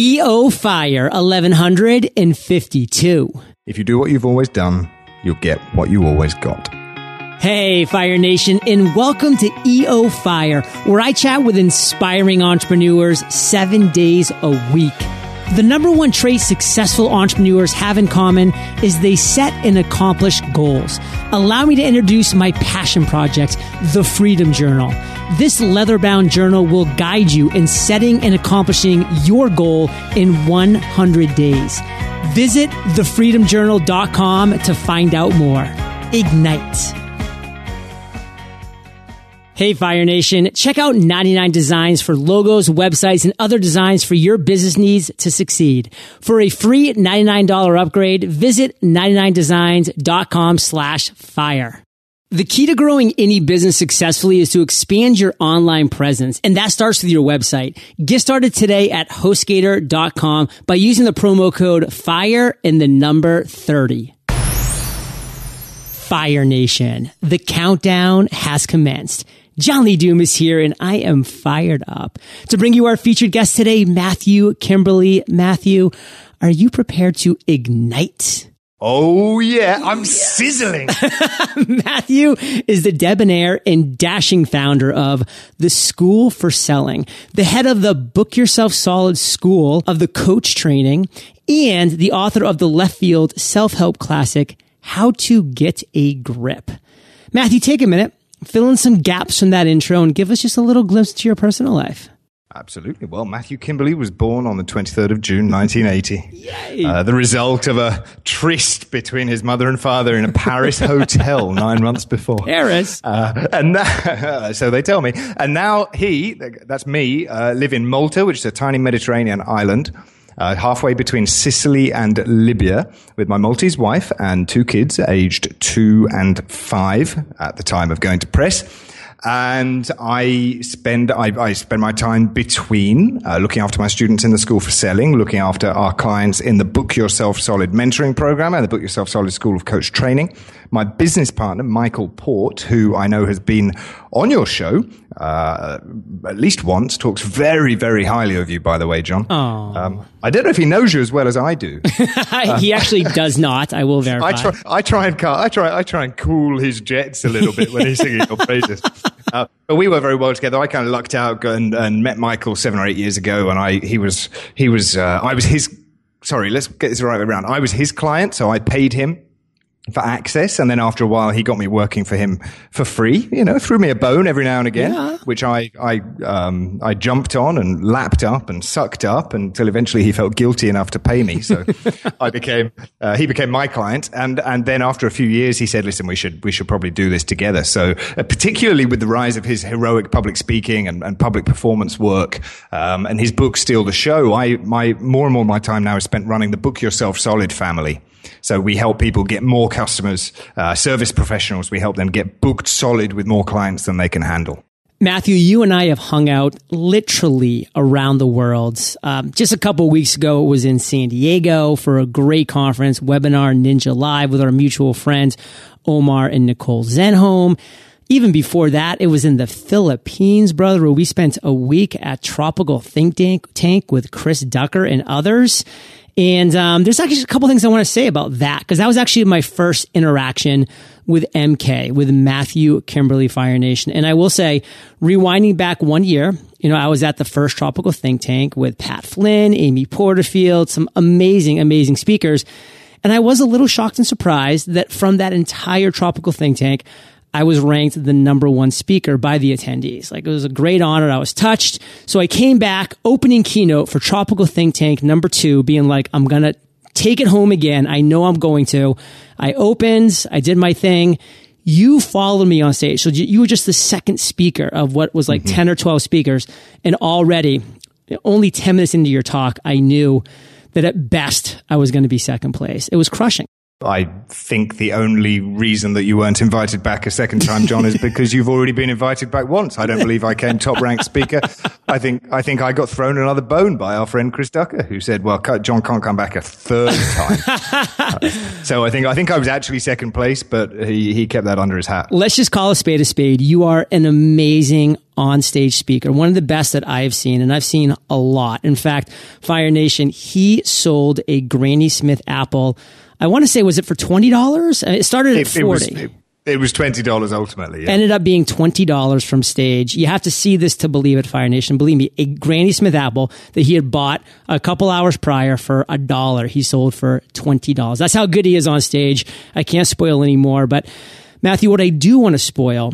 EO Fire 1152. If you do what you've always done, you'll get what you always got. Hey, Fire Nation, and welcome to EO Fire, where I chat with inspiring entrepreneurs seven days a week. The number one trait successful entrepreneurs have in common is they set and accomplish goals. Allow me to introduce my passion project, the Freedom Journal. This leather bound journal will guide you in setting and accomplishing your goal in 100 days. Visit thefreedomjournal.com to find out more. Ignite. Hey Fire Nation, check out 99 Designs for logos, websites, and other designs for your business needs to succeed. For a free $99 upgrade, visit 99designs.com slash fire. The key to growing any business successfully is to expand your online presence, and that starts with your website. Get started today at hostgator.com by using the promo code FIRE and the number 30. Fire Nation, the countdown has commenced. John Lee Dumas is here and I am fired up to bring you our featured guest today, Matthew Kimberley. Matthew, are you prepared to ignite? Oh yeah, I'm sizzling. Matthew is the debonair and dashing founder of the School for Selling, the head of the Book Yourself Solid School of the Coach Training, and the author of the left field self-help classic, How to Get a Grip. Matthew, take a minute fill in some gaps from that intro and give us just a little glimpse to your personal life. Absolutely. Well, Matthew Kimberley was born on the 23rd of June, 1980. Uh, the result of a tryst between his mother and father in a Paris hotel nine months before. Paris. Uh, and now, so they tell me. And now he, that's me, uh, live in Malta, which is a tiny Mediterranean island uh, halfway between Sicily and Libya with my Maltese wife and two kids aged two and five at the time of going to press and I spend I, I, spend my time between uh, looking after my students in the school for selling, looking after our clients in the Book Yourself Solid mentoring program and the Book Yourself Solid School of Coach Training. My business partner Michael Port, who I know has been on your show uh, at least once, talks very very highly of you. By the way, John. Um, I don't know if he knows you as well as I do. he actually does not. I will verify. I try. I try and I try. I try and cool his jets a little bit when he's singing your praises. Uh, but we were very well together. I kind of lucked out and, and, met Michael seven or eight years ago, and I he was he was uh, I was his. Sorry, let's get this right way around. I was his client, so I paid him for access. And then after a while, he got me working for him for free, you know, threw me a bone every now and again, yeah. which I, I, um, I jumped on and lapped up and sucked up until eventually he felt guilty enough to pay me. So I became, uh, he became my client. And, and then after a few years, he said, listen, we should, we should probably do this together. So uh, particularly with the rise of his heroic public speaking and, and public performance work, um, and his book, Steal the Show, I, my, more and more of my time now is spent running the Book Yourself Solid family. So we help people get more customers, uh, service professionals. We help them get booked solid with more clients than they can handle. Matthew, you and I have hung out literally around the world. Um, just a couple weeks ago, it was in San Diego for a great conference, webinar Ninja Live with our mutual friends, Omar and Nicole Zenhom. Even before that, it was in the Philippines, brother, where we spent a week at Tropical Think Tank, tank with Chris Ducker and others. And um, there's actually a couple things I want to say about that because that was actually my first interaction with MK, with Matthew Kimberley Fire Nation. And I will say, rewinding back one year, you know, I was at the first tropical think tank with Pat Flynn, Amy Porterfield, some amazing, amazing speakers. And I was a little shocked and surprised that from that entire tropical think tank, I was ranked the number one speaker by the attendees. Like it was a great honor. I was touched. So I came back opening keynote for Tropical Think Tank number two, being like, I'm going to take it home again. I know I'm going to. I opened, I did my thing. You followed me on stage. So you were just the second speaker of what was like mm-hmm. 10 or 12 speakers. And already, only 10 minutes into your talk, I knew that at best I was going to be second place. It was crushing. I think the only reason that you weren't invited back a second time, John, is because you've already been invited back once. I don't believe I came top ranked speaker. I think I think I got thrown another bone by our friend Chris Ducker, who said, "Well, John can't come back a third time." so I think I think I was actually second place, but he he kept that under his hat. Let's just call a spade a spade. You are an amazing on stage speaker, one of the best that I have seen, and I've seen a lot. In fact, Fire Nation, he sold a Granny Smith apple I want to say, was it for twenty dollars? Uh, it started at it, forty. It was, it, it was twenty dollars ultimately. Yeah. Ended up being twenty dollars from stage. You have to see this to believe it, Fire Nation. Believe me, a Granny Smith apple that he had bought a couple hours prior for a dollar, he sold for twenty dollars. That's how good he is on stage. I can't spoil anymore, but Matthew, what I do want to spoil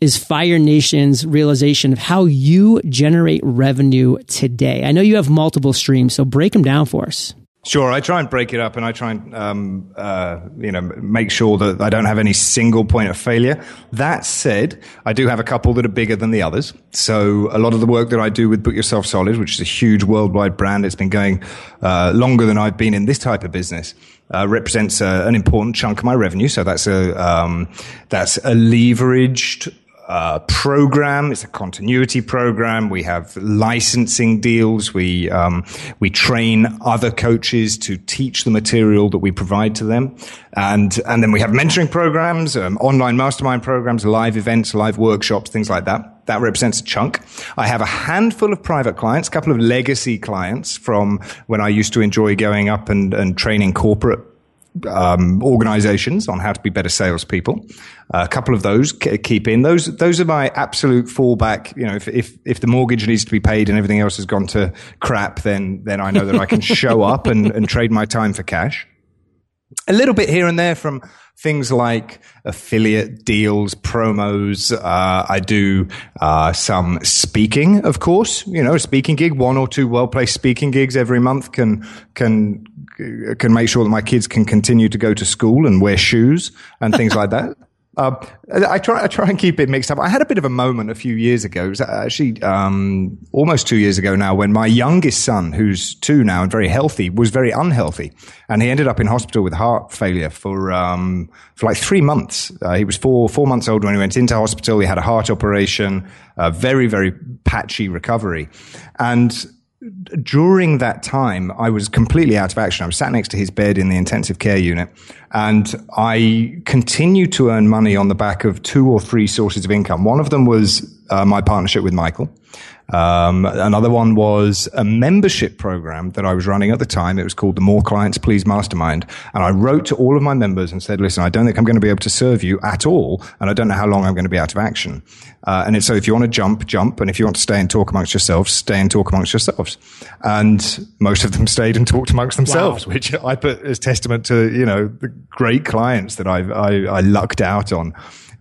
is Fire Nation's realization of how you generate revenue today. I know you have multiple streams, so break them down for us. Sure, I try and break it up, and I try and um, uh, you know make sure that I don't have any single point of failure. That said, I do have a couple that are bigger than the others. So a lot of the work that I do with Book Yourself Solid, which is a huge worldwide brand, it's been going uh, longer than I've been in this type of business. Uh, represents a, an important chunk of my revenue, so that's a um, that's a leveraged uh, program. It's a continuity program. We have licensing deals. We um, we train other coaches to teach the material that we provide to them, and and then we have mentoring programs, um, online mastermind programs, live events, live workshops, things like that. That represents a chunk. I have a handful of private clients, a couple of legacy clients from when I used to enjoy going up and, and training corporate um, organizations on how to be better salespeople. Uh, a couple of those keep in. Those those are my absolute fallback. You know, if, if if the mortgage needs to be paid and everything else has gone to crap, then then I know that I can show up and, and trade my time for cash. A little bit here and there from things like affiliate deals, promos. Uh, I do uh, some speaking, of course. You know, speaking gig, one or two well placed speaking gigs every month can can can make sure that my kids can continue to go to school and wear shoes and things like that. Uh, I try, I try and keep it mixed up. I had a bit of a moment a few years ago. It was actually um, almost two years ago now, when my youngest son, who's two now and very healthy, was very unhealthy, and he ended up in hospital with heart failure for um, for like three months. Uh, he was four four months old when he went into hospital. He had a heart operation, a very very patchy recovery, and during that time, I was completely out of action. I was sat next to his bed in the intensive care unit, and I continued to earn money on the back of two or three sources of income. One of them was uh, my partnership with Michael. Um, another one was a membership program that I was running at the time. It was called the More Clients Please Mastermind. And I wrote to all of my members and said, listen, I don't think I'm going to be able to serve you at all. And I don't know how long I'm going to be out of action. Uh, and it's so if you want to jump, jump. And if you want to stay and talk amongst yourselves, stay and talk amongst yourselves. And most of them stayed and talked amongst themselves, wow. which I put as testament to, you know, the great clients that I've, I, I lucked out on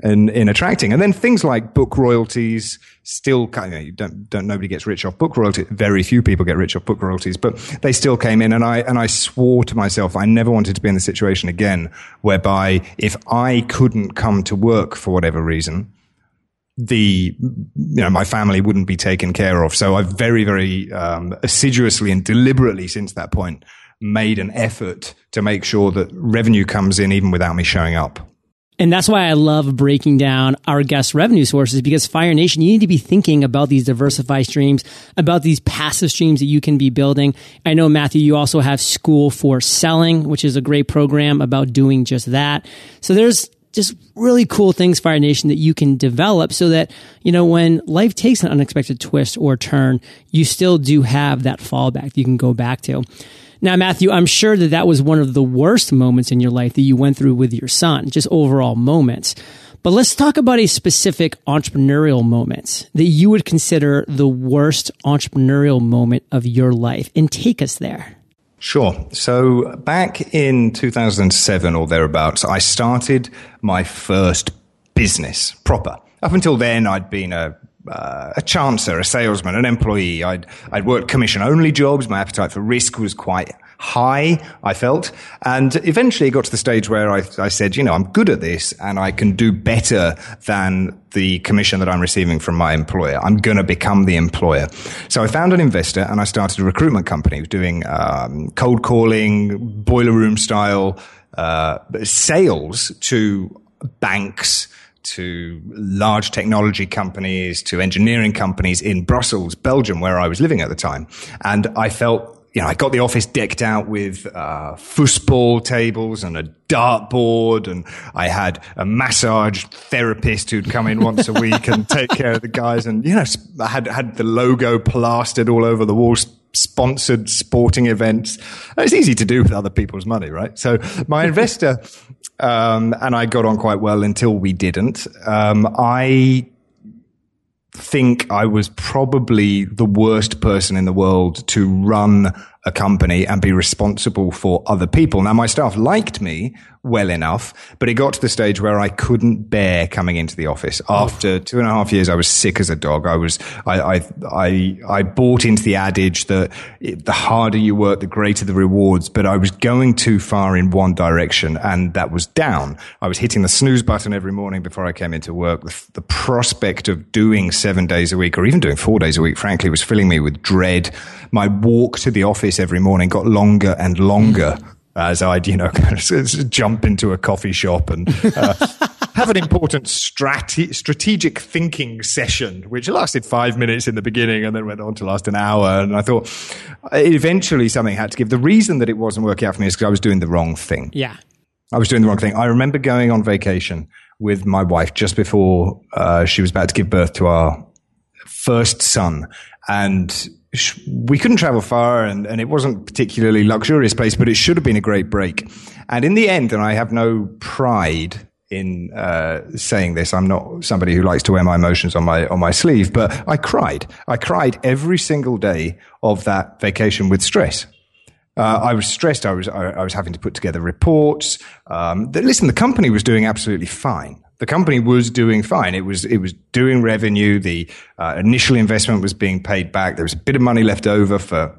in, in attracting. And then things like book royalties still kind of, you don't, don't, nobody gets rich off book royalties. Very few people get rich off book royalties, but they still came in. And I, and I swore to myself, I never wanted to be in the situation again whereby if I couldn't come to work for whatever reason, the you know my family wouldn't be taken care of. So I've very very um, assiduously and deliberately since that point made an effort to make sure that revenue comes in even without me showing up. And that's why I love breaking down our guest revenue sources because Fire Nation, you need to be thinking about these diversified streams, about these passive streams that you can be building. I know, Matthew, you also have School for Selling, which is a great program about doing just that. So there's just really cool things, Fire Nation, that you can develop so that, you know, when life takes an unexpected twist or turn, you still do have that fallback that you can go back to. Now, Matthew, I'm sure that that was one of the worst moments in your life that you went through with your son, just overall moments. But let's talk about a specific entrepreneurial moment that you would consider the worst entrepreneurial moment of your life and take us there. Sure. So back in 2007 or thereabouts, I started my first business proper. Up until then, I'd been a uh, a chancer, a salesman, an employee. I'd I'd worked commission only jobs. My appetite for risk was quite high, I felt. And eventually it got to the stage where I, I said, you know, I'm good at this and I can do better than the commission that I'm receiving from my employer. I'm going to become the employer. So I found an investor and I started a recruitment company doing um, cold calling, boiler room style uh, sales to banks, to large technology companies, to engineering companies in Brussels, Belgium, where I was living at the time. And I felt you know, I got the office decked out with uh, foosball tables and a dartboard, and I had a massage therapist who'd come in once a week and take care of the guys. And you know, I had had the logo plastered all over the walls, sponsored sporting events. It's easy to do with other people's money, right? So my investor um, and I got on quite well until we didn't. Um, I think I was probably the worst person in the world to run a company and be responsible for other people. Now, my staff liked me well enough, but it got to the stage where I couldn't bear coming into the office. After two and a half years, I was sick as a dog. I was, I, I, I, I bought into the adage that the harder you work, the greater the rewards, but I was going too far in one direction and that was down. I was hitting the snooze button every morning before I came into work. The, the prospect of doing seven days a week or even doing four days a week, frankly, was filling me with dread. My walk to the office every morning got longer and longer as I'd, you know, jump into a coffee shop and uh, have an important strate- strategic thinking session, which lasted five minutes in the beginning and then went on to last an hour. And I thought eventually something had to give. The reason that it wasn't working out for me is because I was doing the wrong thing. Yeah. I was doing the wrong thing. I remember going on vacation with my wife just before uh, she was about to give birth to our first son. And we couldn't travel far and, and it wasn't particularly luxurious place, but it should have been a great break. And in the end, and I have no pride in uh, saying this. I'm not somebody who likes to wear my emotions on my on my sleeve, but I cried. I cried every single day of that vacation with stress. Uh, I was stressed. I was I, I, was having to put together reports. Um, the, listen, the company was doing absolutely fine the company was doing fine. It was it was doing revenue. The uh, initial investment was being paid back. There was a bit of money left over for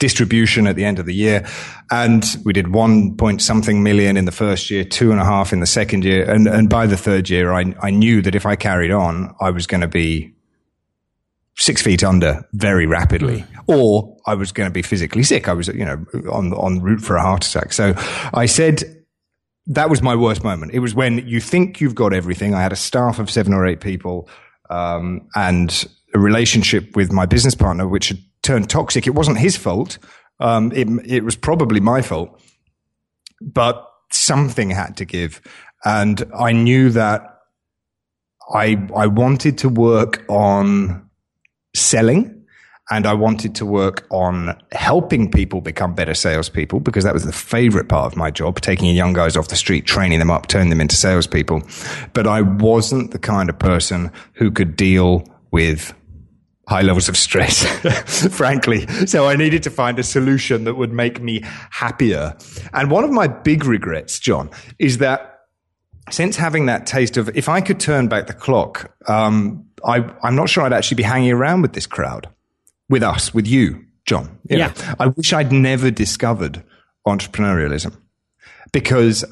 distribution at the end of the year, and we did one point something million in the first year, two and a half in the second year, and and by the third year, I I knew that if I carried on, I was going to be six feet under very rapidly, mm. or I was going to be physically sick. I was, you know, on on route for a heart attack. So I said that was my worst moment. It was when you think you've got everything. I had a staff of seven or eight people, um, and a relationship with my business partner, which had turned toxic. It wasn't his fault. Um, it, it was probably my fault, but something had to give. And I knew that I, I wanted to work on selling and I wanted to work on helping people become better salespeople because that was the favorite part of my job, taking young guys off the street, training them up, turning them into salespeople. But I wasn't the kind of person who could deal with high levels of stress, frankly. So I needed to find a solution that would make me happier. And one of my big regrets, John, is that since having that taste of if I could turn back the clock, um, I, I'm not sure I'd actually be hanging around with this crowd with us, with you, John. You yeah. Know, I wish I'd never discovered entrepreneurialism because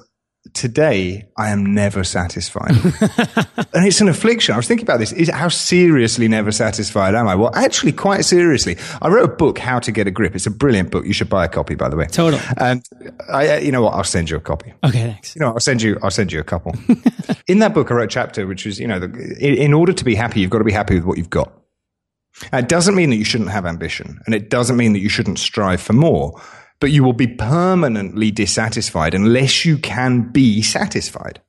today I am never satisfied. and it's an affliction. I was thinking about this. Is how seriously never satisfied am I? Well, actually, quite seriously. I wrote a book, How to Get a Grip. It's a brilliant book. You should buy a copy, by the way. Totally. And I, uh, you know what? I'll send you a copy. Okay, thanks. You know, I'll send you, I'll send you a couple. in that book, I wrote a chapter, which was, you know, the, in, in order to be happy, you've got to be happy with what you've got. It doesn't mean that you shouldn't have ambition, and it doesn't mean that you shouldn't strive for more, but you will be permanently dissatisfied unless you can be satisfied.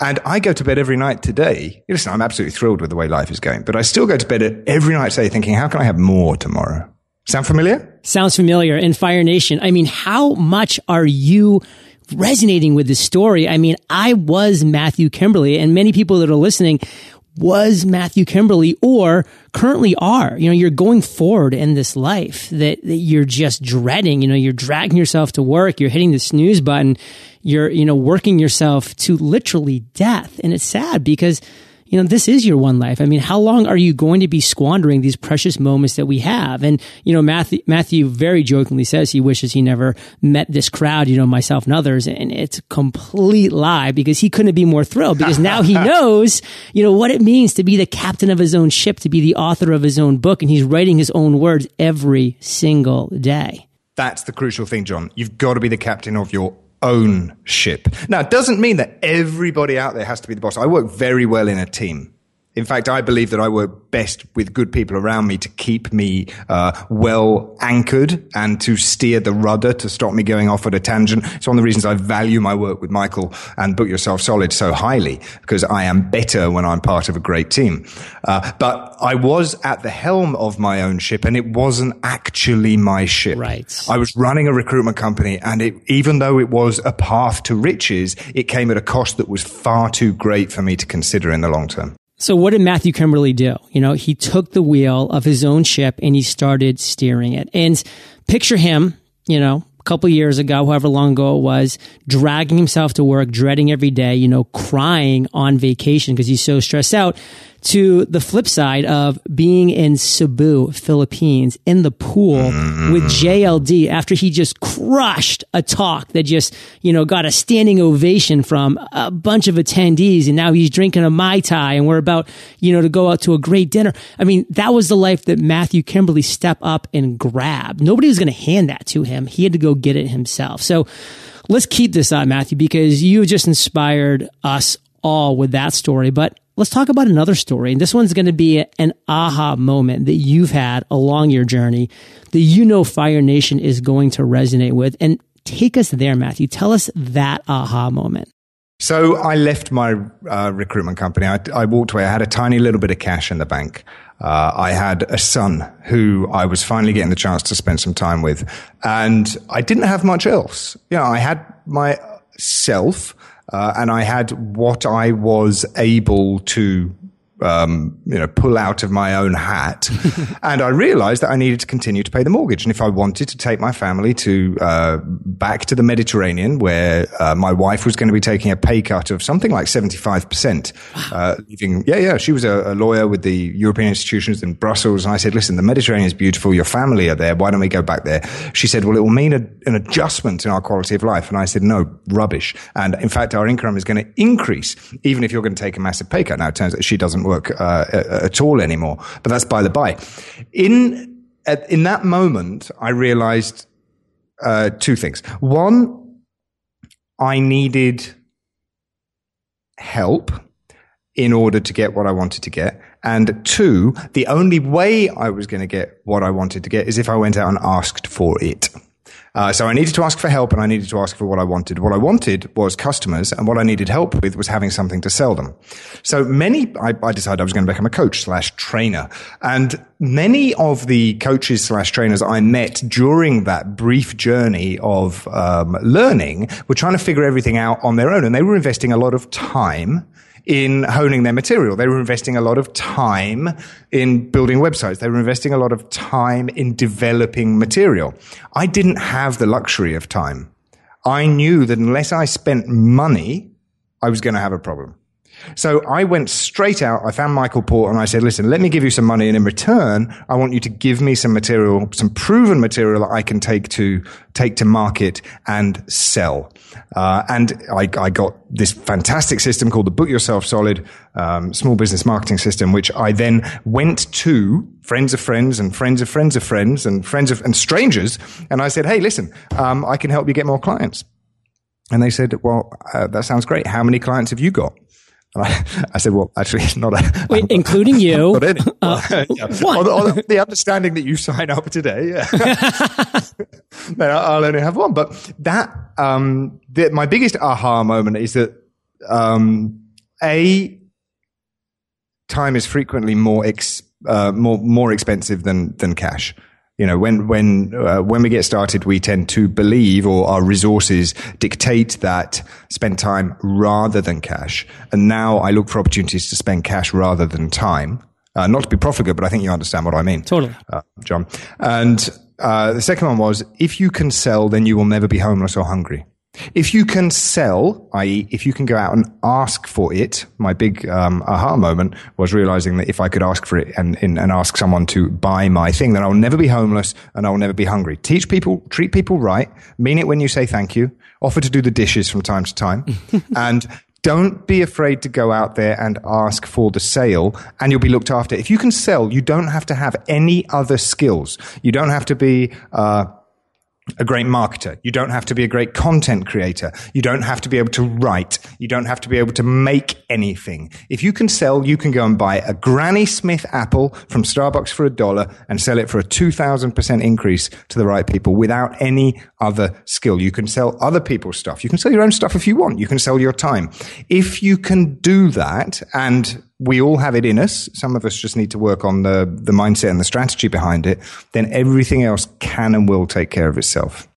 And I go to bed every night today. Listen, I'm absolutely thrilled with the way life is going, but I still go to bed every night today thinking, how can I have more tomorrow? Sound familiar? Sounds familiar. In Fire Nation, I mean, how much are you resonating with this story? I mean, I was Matthew Kimberley, and many people that are listening was Matthew Kimberley or currently are. You know, you're going forward in this life that, that you're just dreading. You know, you're dragging yourself to work, you're hitting the snooze button, you're, you know, working yourself to literally death. And it's sad because, you know, this is your one life. I mean, how long are you going to be squandering these precious moments that we have? And, you know, Matthew, Matthew very jokingly says he wishes he never met this crowd, you know, myself and others. And it's a complete lie because he couldn't be more thrilled because now he knows, you know, what it means to be the captain of his own ship, to be the author of his own book. And he's writing his own words every single day. That's the crucial thing, John. You've got to be the captain of your own ship. Now, it doesn't mean that everybody out there has to be the boss. I work very well in a team. In fact, I believe that I work best with good people around me to keep me uh, well anchored and to steer the rudder to stop me going off at a tangent. It's one of the reasons I value my work with Michael and Book Yourself Solid so highly because I am better when I'm part of a great team. Uh, but I was at the helm of my own ship and it wasn't actually my ship. Right. I was running a recruitment company and it, even though it was a path to riches, it came at a cost that was far too great for me to consider in the long term. So what did Matthew Kimberley do? You know, he took the wheel of his own ship and he started steering it. And picture him, you know, a couple years ago, however long ago it was, dragging himself to work, dreading every day, you know, crying on vacation because he's so stressed out to the flip side of being in Cebu, Philippines, in the pool mm. with JLD after he just crushed a talk that just, you know, got a standing ovation from a bunch of attendees. And now he's drinking a Mai Tai and we're about, you know, to go out to a great dinner. I mean, that was the life that Matthew Kimberley stepped up and grabbed. Nobody was going to hand that to him. He had to go get it himself. So let's keep this up, Matthew, because you just inspired us all with that story. But let's talk about another story. And this one's going to be an aha moment that you've had along your journey that you know Fire Nation is going to resonate with. And take us there, Matthew. Tell us that aha moment. So I left my uh, recruitment company. I, I, walked away. I had a tiny little bit of cash in the bank. Uh, I had a son who I was finally getting the chance to spend some time with, and I didn't have much else. You know, I had myself uh, and I had what I was able to um, you know, pull out of my own hat. and I realized that I needed to continue to pay the mortgage. And if I wanted to take my family to, uh, back to the Mediterranean where, uh, my wife was going to be taking a pay cut of something like 75%, uh, leaving, yeah, yeah, she was a, a, lawyer with the European institutions in Brussels. And I said, listen, the Mediterranean is beautiful. Your family are there. Why don't we go back there? She said, well, it will mean a, an adjustment in our quality of life. And I said, no, rubbish. And in fact, our income is going to increase even if you're going to take a massive pay cut. Now it turns out she doesn't work uh, at all anymore. But that's by the by. In at, in that moment, I realized uh, two things. One, I needed help in order to get what I wanted to get. And two, the only way I was going to get what I wanted to get is if I went out and asked for it. Uh, so I needed to ask for help and I needed to ask for what I wanted. What I wanted was customers and what I needed help with was having something to sell them. So many, I, I decided I was going to become a coach slash trainer and many of the coaches slash trainers I met during that brief journey of um, learning were trying to figure everything out on their own and they were investing a lot of time in honing their material. They were investing a lot of time in building websites. They were investing a lot of time in developing material. I didn't have the luxury of time. I knew that unless I spent money, I was going to have a problem. So I went straight out. I found Michael Port and I said, listen, let me give you some money. And in return, I want you to give me some material, some proven material that I can take to, take to market and sell. Uh, and I, I, got this fantastic system called the Book Yourself Solid, um, small business marketing system, which I then went to friends of friends and friends of friends of friends and friends of, and strangers. And I said, Hey, listen, um, I can help you get more clients. And they said, well, uh, that sounds great. How many clients have you got? I, I, said, well, actually, it's not a. Wait, including you. Not any. Uh, yeah. on, on, the understanding that you sign up today, yeah. then I'll only have one. But that, um, the, my biggest aha moment is that, um, a, time is frequently more, ex, uh, more, more expensive than, than cash. You know, when when uh, when we get started, we tend to believe, or our resources dictate that spend time rather than cash. And now I look for opportunities to spend cash rather than time. Uh, not to be profligate, but I think you understand what I mean. Totally, uh, John. And uh, the second one was, if you can sell, then you will never be homeless or hungry. If you can sell, i.e., if you can go out and ask for it, my big um, aha moment was realizing that if I could ask for it and, and, and ask someone to buy my thing, then I'll never be homeless and I'll never be hungry. Teach people, treat people right, mean it when you say thank you, offer to do the dishes from time to time, and don't be afraid to go out there and ask for the sale and you'll be looked after. If you can sell, you don't have to have any other skills. You don't have to be, uh, a great marketer. You don't have to be a great content creator. You don't have to be able to write. You don't have to be able to make anything. If you can sell, you can go and buy a Granny Smith apple from Starbucks for a dollar and sell it for a 2000% increase to the right people without any other skill. You can sell other people's stuff. You can sell your own stuff if you want. You can sell your time. If you can do that and we all have it in us. Some of us just need to work on the, the mindset and the strategy behind it. Then everything else can and will take care of itself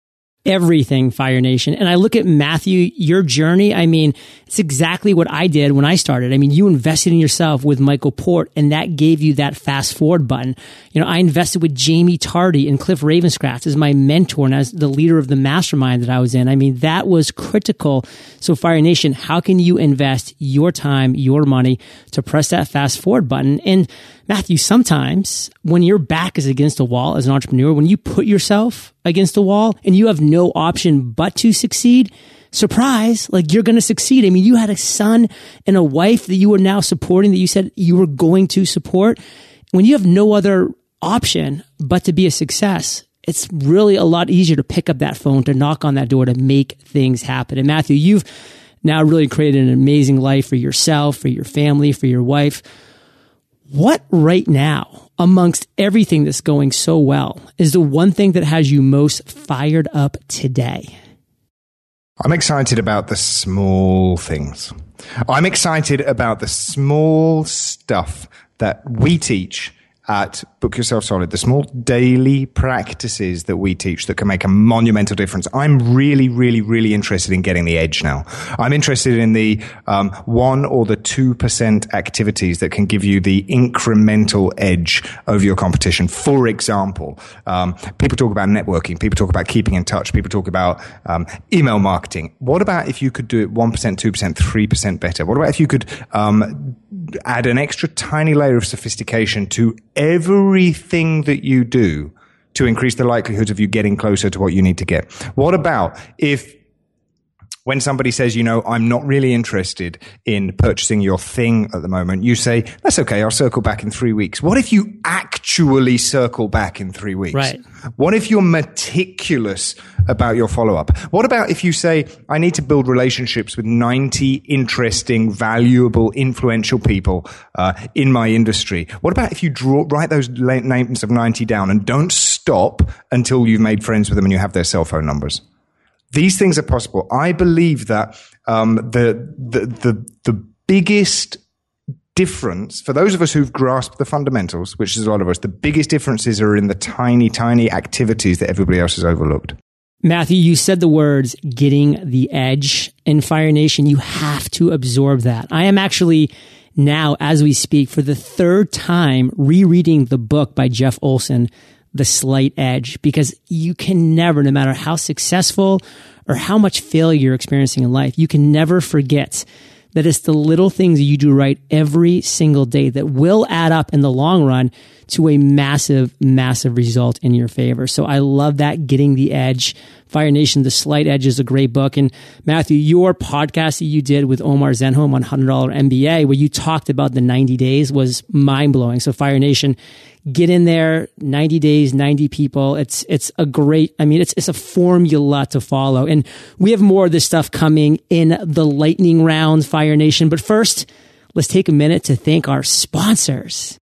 everything Fire Nation. And I look at Matthew, your journey. I mean, it's exactly what I did when I started. I mean, you invested in yourself with Michael Port and that gave you that fast forward button. You know, I invested with Jaime Tardy and Cliff Ravenscraft as my mentor and as the leader of the mastermind that I was in. I mean, that was critical. So Fire Nation, how can you invest your time, your money to press that fast forward button? And Matthew, sometimes when your back is against a wall as an entrepreneur, when you put yourself against a wall and you have no option but to succeed, surprise, like you're going to succeed. I mean, you had a son and a wife that you were now supporting that you said you were going to support. When you have no other option but to be a success, it's really a lot easier to pick up that phone, to knock on that door, to make things happen. And Matthew, you've now really created an amazing life for yourself, for your family, for your wife. What right now, amongst everything that's going so well, is the one thing that has you most fired up today? I'm excited about the small things. I'm excited about the small stuff that we teach at Book Yourself Solid, the small daily practices that we teach that can make a monumental difference. I'm really, really, really interested in getting the edge now. I'm interested in the um, one or the two percent activities that can give you the incremental edge over your competition. For example, um, people talk about networking, people talk about keeping in touch, people talk about um, email marketing. What about if you could do it one percent, two percent, three percent better? What about if you could um, add an extra tiny layer of sophistication to everything that you do to increase the likelihood of you getting closer to what you need to get. What about if when somebody says, you know, I'm not really interested in purchasing your thing at the moment, you say, that's okay. I'll circle back in three weeks. What if you actually circle back in three weeks? Right. What if you're meticulous about your follow up? What about if you say, I need to build relationships with 90 interesting, valuable, influential people uh, in my industry? What about if you draw, write those names of 90 down and don't stop until you've made friends with them and you have their cell phone numbers? These things are possible. I believe that um, the, the the the biggest difference for those of us who've grasped the fundamentals, which is a lot of us, the biggest differences are in the tiny, tiny activities that everybody else has overlooked. Matthew, you said the words getting the edge in Fire Nation. You have to absorb that. I am actually now, as we speak, for the third time rereading the book by Jeff Olson, the slight edge because you can never, no matter how successful or how much failure you're experiencing in life, you can never forget that it's the little things you do right every single day that will add up in the long run to a massive, massive result in your favor. So I love that getting the edge. Fire Nation, The Slight Edge is a great book. And Matthew, your podcast that you did with Omar Zenhom on $100 MBA, where you talked about the 90 days was mind blowing. So Fire Nation, get in there 90 days 90 people it's it's a great i mean it's it's a formula to follow and we have more of this stuff coming in the lightning round fire nation but first let's take a minute to thank our sponsors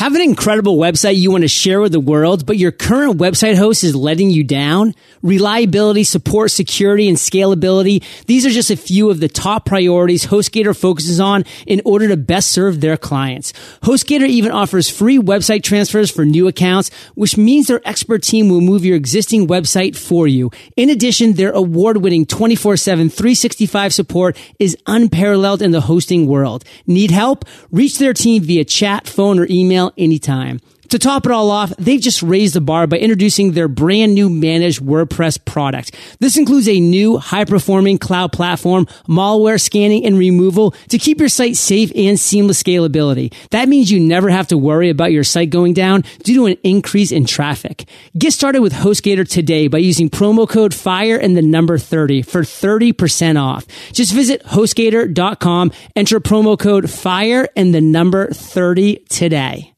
have an incredible website you want to share with the world, but your current website host is letting you down? Reliability, support, security, and scalability. These are just a few of the top priorities HostGator focuses on in order to best serve their clients. HostGator even offers free website transfers for new accounts, which means their expert team will move your existing website for you. In addition, their award-winning 24-7 365 support is unparalleled in the hosting world. Need help? Reach their team via chat, phone, or email email anytime. To top it all off, they've just raised the bar by introducing their brand new managed WordPress product. This includes a new high performing cloud platform, malware scanning and removal to keep your site safe and seamless scalability. That means you never have to worry about your site going down due to an increase in traffic. Get started with HostGator today by using promo code FIRE and the number 30 for 30% off. Just visit HostGator.com, enter promo code FIRE and the number 30 today.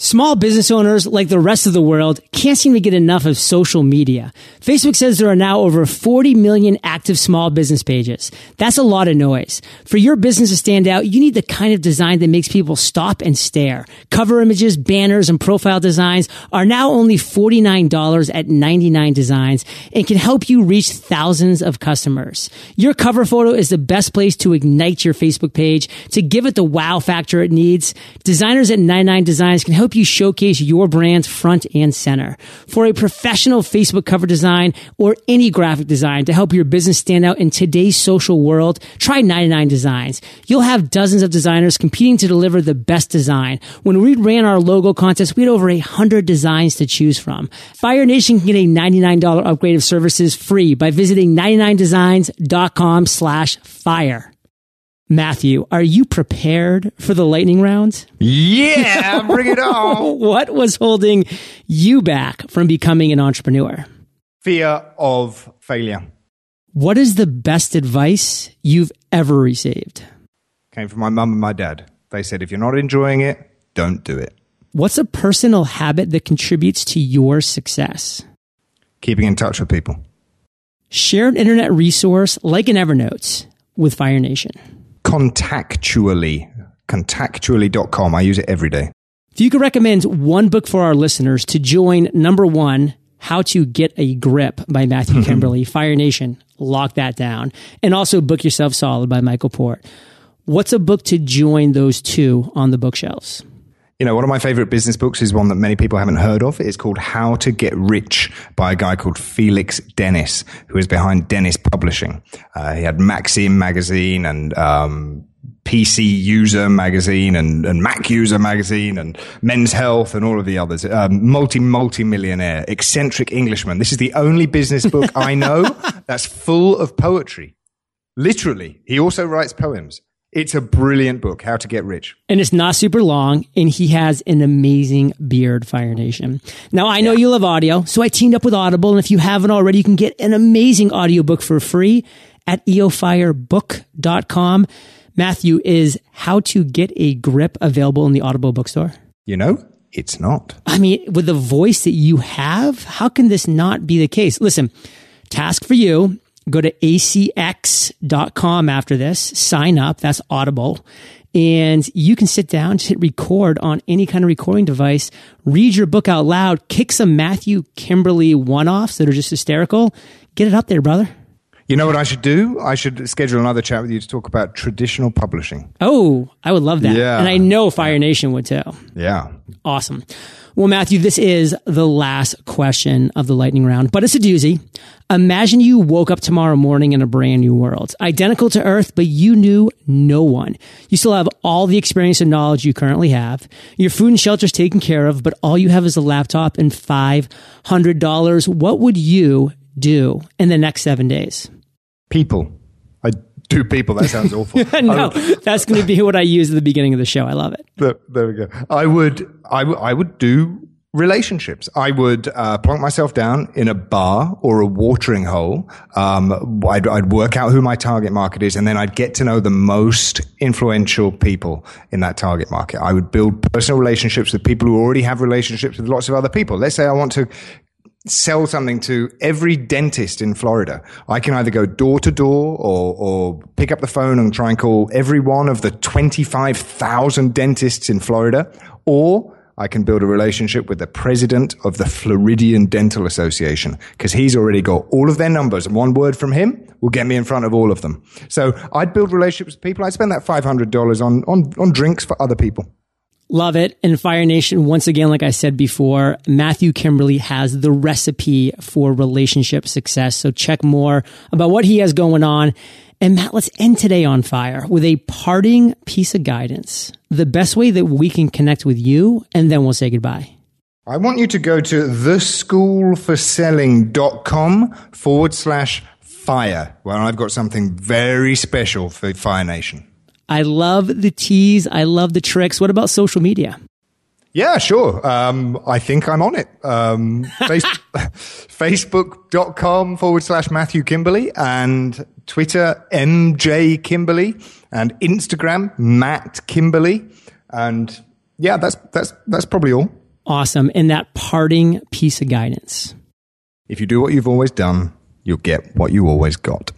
Small business owners, like the rest of the world, can't seem to get enough of social media. Facebook says there are now over 40 million active small business pages. That's a lot of noise. For your business to stand out, you need the kind of design that makes people stop and stare. Cover images, banners, and profile designs are now only $49 at 99 designs and can help you reach thousands of customers. Your cover photo is the best place to ignite your Facebook page to give it the wow factor it needs. Designers at 99 Designs can help help you showcase your brand front and center. For a professional Facebook cover design or any graphic design to help your business stand out in today's social world, try 99 Designs. You'll have dozens of designers competing to deliver the best design. When we ran our logo contest, we had over a hundred designs to choose from. Fire Nation can get a $99 upgrade of services free by visiting 99designs.com slash fire. Matthew, are you prepared for the lightning round? Yeah, bring it on. what was holding you back from becoming an entrepreneur? Fear of failure. What is the best advice you've ever received? Came from my mum and my dad. They said, if you're not enjoying it, don't do it. What's a personal habit that contributes to your success? Keeping in touch with people. Share an internet resource like an Evernote with Fire Nation. Contactually. Contactually.com. I use it every day. If you could recommend one book for our listeners to join number one, How to Get a Grip by Matthew Kimberley, Fire Nation, lock that down. And also Book Yourself Solid by Michael Port. What's a book to join those two on the bookshelves? You know, one of my favorite business books is one that many people haven't heard of. It's called How to Get Rich by a guy called Felix Dennis, who is behind Dennis Publishing. Uh, he had Maxim magazine and, um, PC User magazine and, and Mac User magazine and Men's Health and all of the others. Um, multi, multi millionaire, eccentric Englishman. This is the only business book I know that's full of poetry. Literally. He also writes poems. It's a brilliant book, How to Get Rich. And it's not super long, and he has an amazing beard, Fire Nation. Now, I know yeah. you love audio, so I teamed up with Audible, and if you haven't already, you can get an amazing audiobook for free at eofirebook.com. Matthew, is How to Get a Grip available in the Audible bookstore? You know, it's not. I mean, with the voice that you have, how can this not be the case? Listen, task for you Go to acx.com after this, sign up. That's Audible. And you can sit down, hit record on any kind of recording device, read your book out loud, kick some Matthew Kimberley one offs that are just hysterical. Get it up there, brother. You know what I should do? I should schedule another chat with you to talk about traditional publishing. Oh, I would love that. Yeah. And I know Fire Nation would too. Yeah. Awesome. Well, Matthew, this is the last question of the lightning round, but it's a doozy. Imagine you woke up tomorrow morning in a brand new world, identical to Earth, but you knew no one. You still have all the experience and knowledge you currently have. Your food and shelter is taken care of, but all you have is a laptop and $500. What would you do in the next seven days? People. I do people. That sounds awful. no, would, that's going to be what I use at the beginning of the show. I love it. There, there we go. I would, I, w- I would do relationships. I would uh, plunk myself down in a bar or a watering hole. Um, I'd, I'd, work out who my target market is, and then I'd get to know the most influential people in that target market. I would build personal relationships with people who already have relationships with lots of other people. Let's say I want to sell something to every dentist in Florida. I can either go door to door or, or pick up the phone and try and call every one of the 25,000 dentists in Florida, or I can build a relationship with the president of the Floridian Dental Association because he's already got all of their numbers and one word from him will get me in front of all of them. So I'd build relationships with people. I'd spend that $500 on, on, on drinks for other people. Love it. And Fire Nation, once again, like I said before, Matthew Kimberley has the recipe for relationship success. So check more about what he has going on And Matt, let's end today on fire with a parting piece of guidance, the best way that we can connect with you, and then we'll say goodbye. I want you to go to theschoolforselling.com forward slash fire, where I've got something very special for Fire Nation. I love the teas. I love the tricks. What about social media? Yeah, sure. Um, I think I'm on it. Um, face- Facebook.com forward slash Matthew Kimberley and Twitter, MJ Kimberley and Instagram, Matt Kimberley. And yeah, that's, that's, that's probably all. Awesome. And that parting piece of guidance. If you do what you've always done, you'll get what you always got.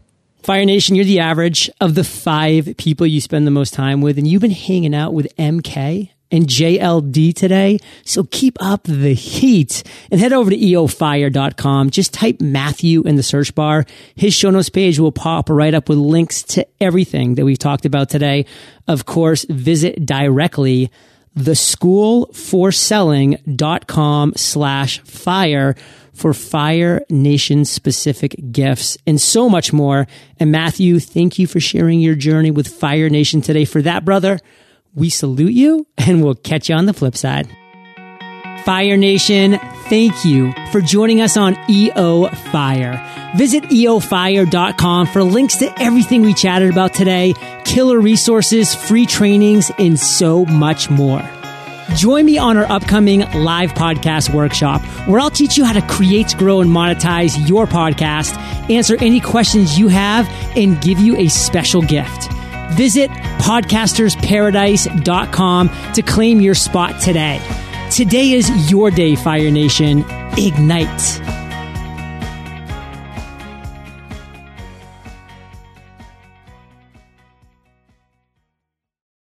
Fire Nation, you're the average of the five people you spend the most time with, and you've been hanging out with MK and JLD today. So keep up the heat and head over to eofire.com. Just type Matthew in the search bar. His show notes page will pop right up with links to everything that we've talked about today. Of course, visit directly theschoolforselling.com slash fire for Fire Nation specific gifts and so much more. And Matthew, thank you for sharing your journey with Fire Nation today. For that, brother, we salute you and we'll catch you on the flip side. Fire Nation, thank you for joining us on EO Fire. Visit eofire.com for links to everything we chatted about today, killer resources, free trainings, and so much more. Join me on our upcoming live podcast workshop where I'll teach you how to create, grow, and monetize your podcast, answer any questions you have, and give you a special gift. Visit podcastersparadise.com to claim your spot today. Today is your day, Fire Nation. Ignite.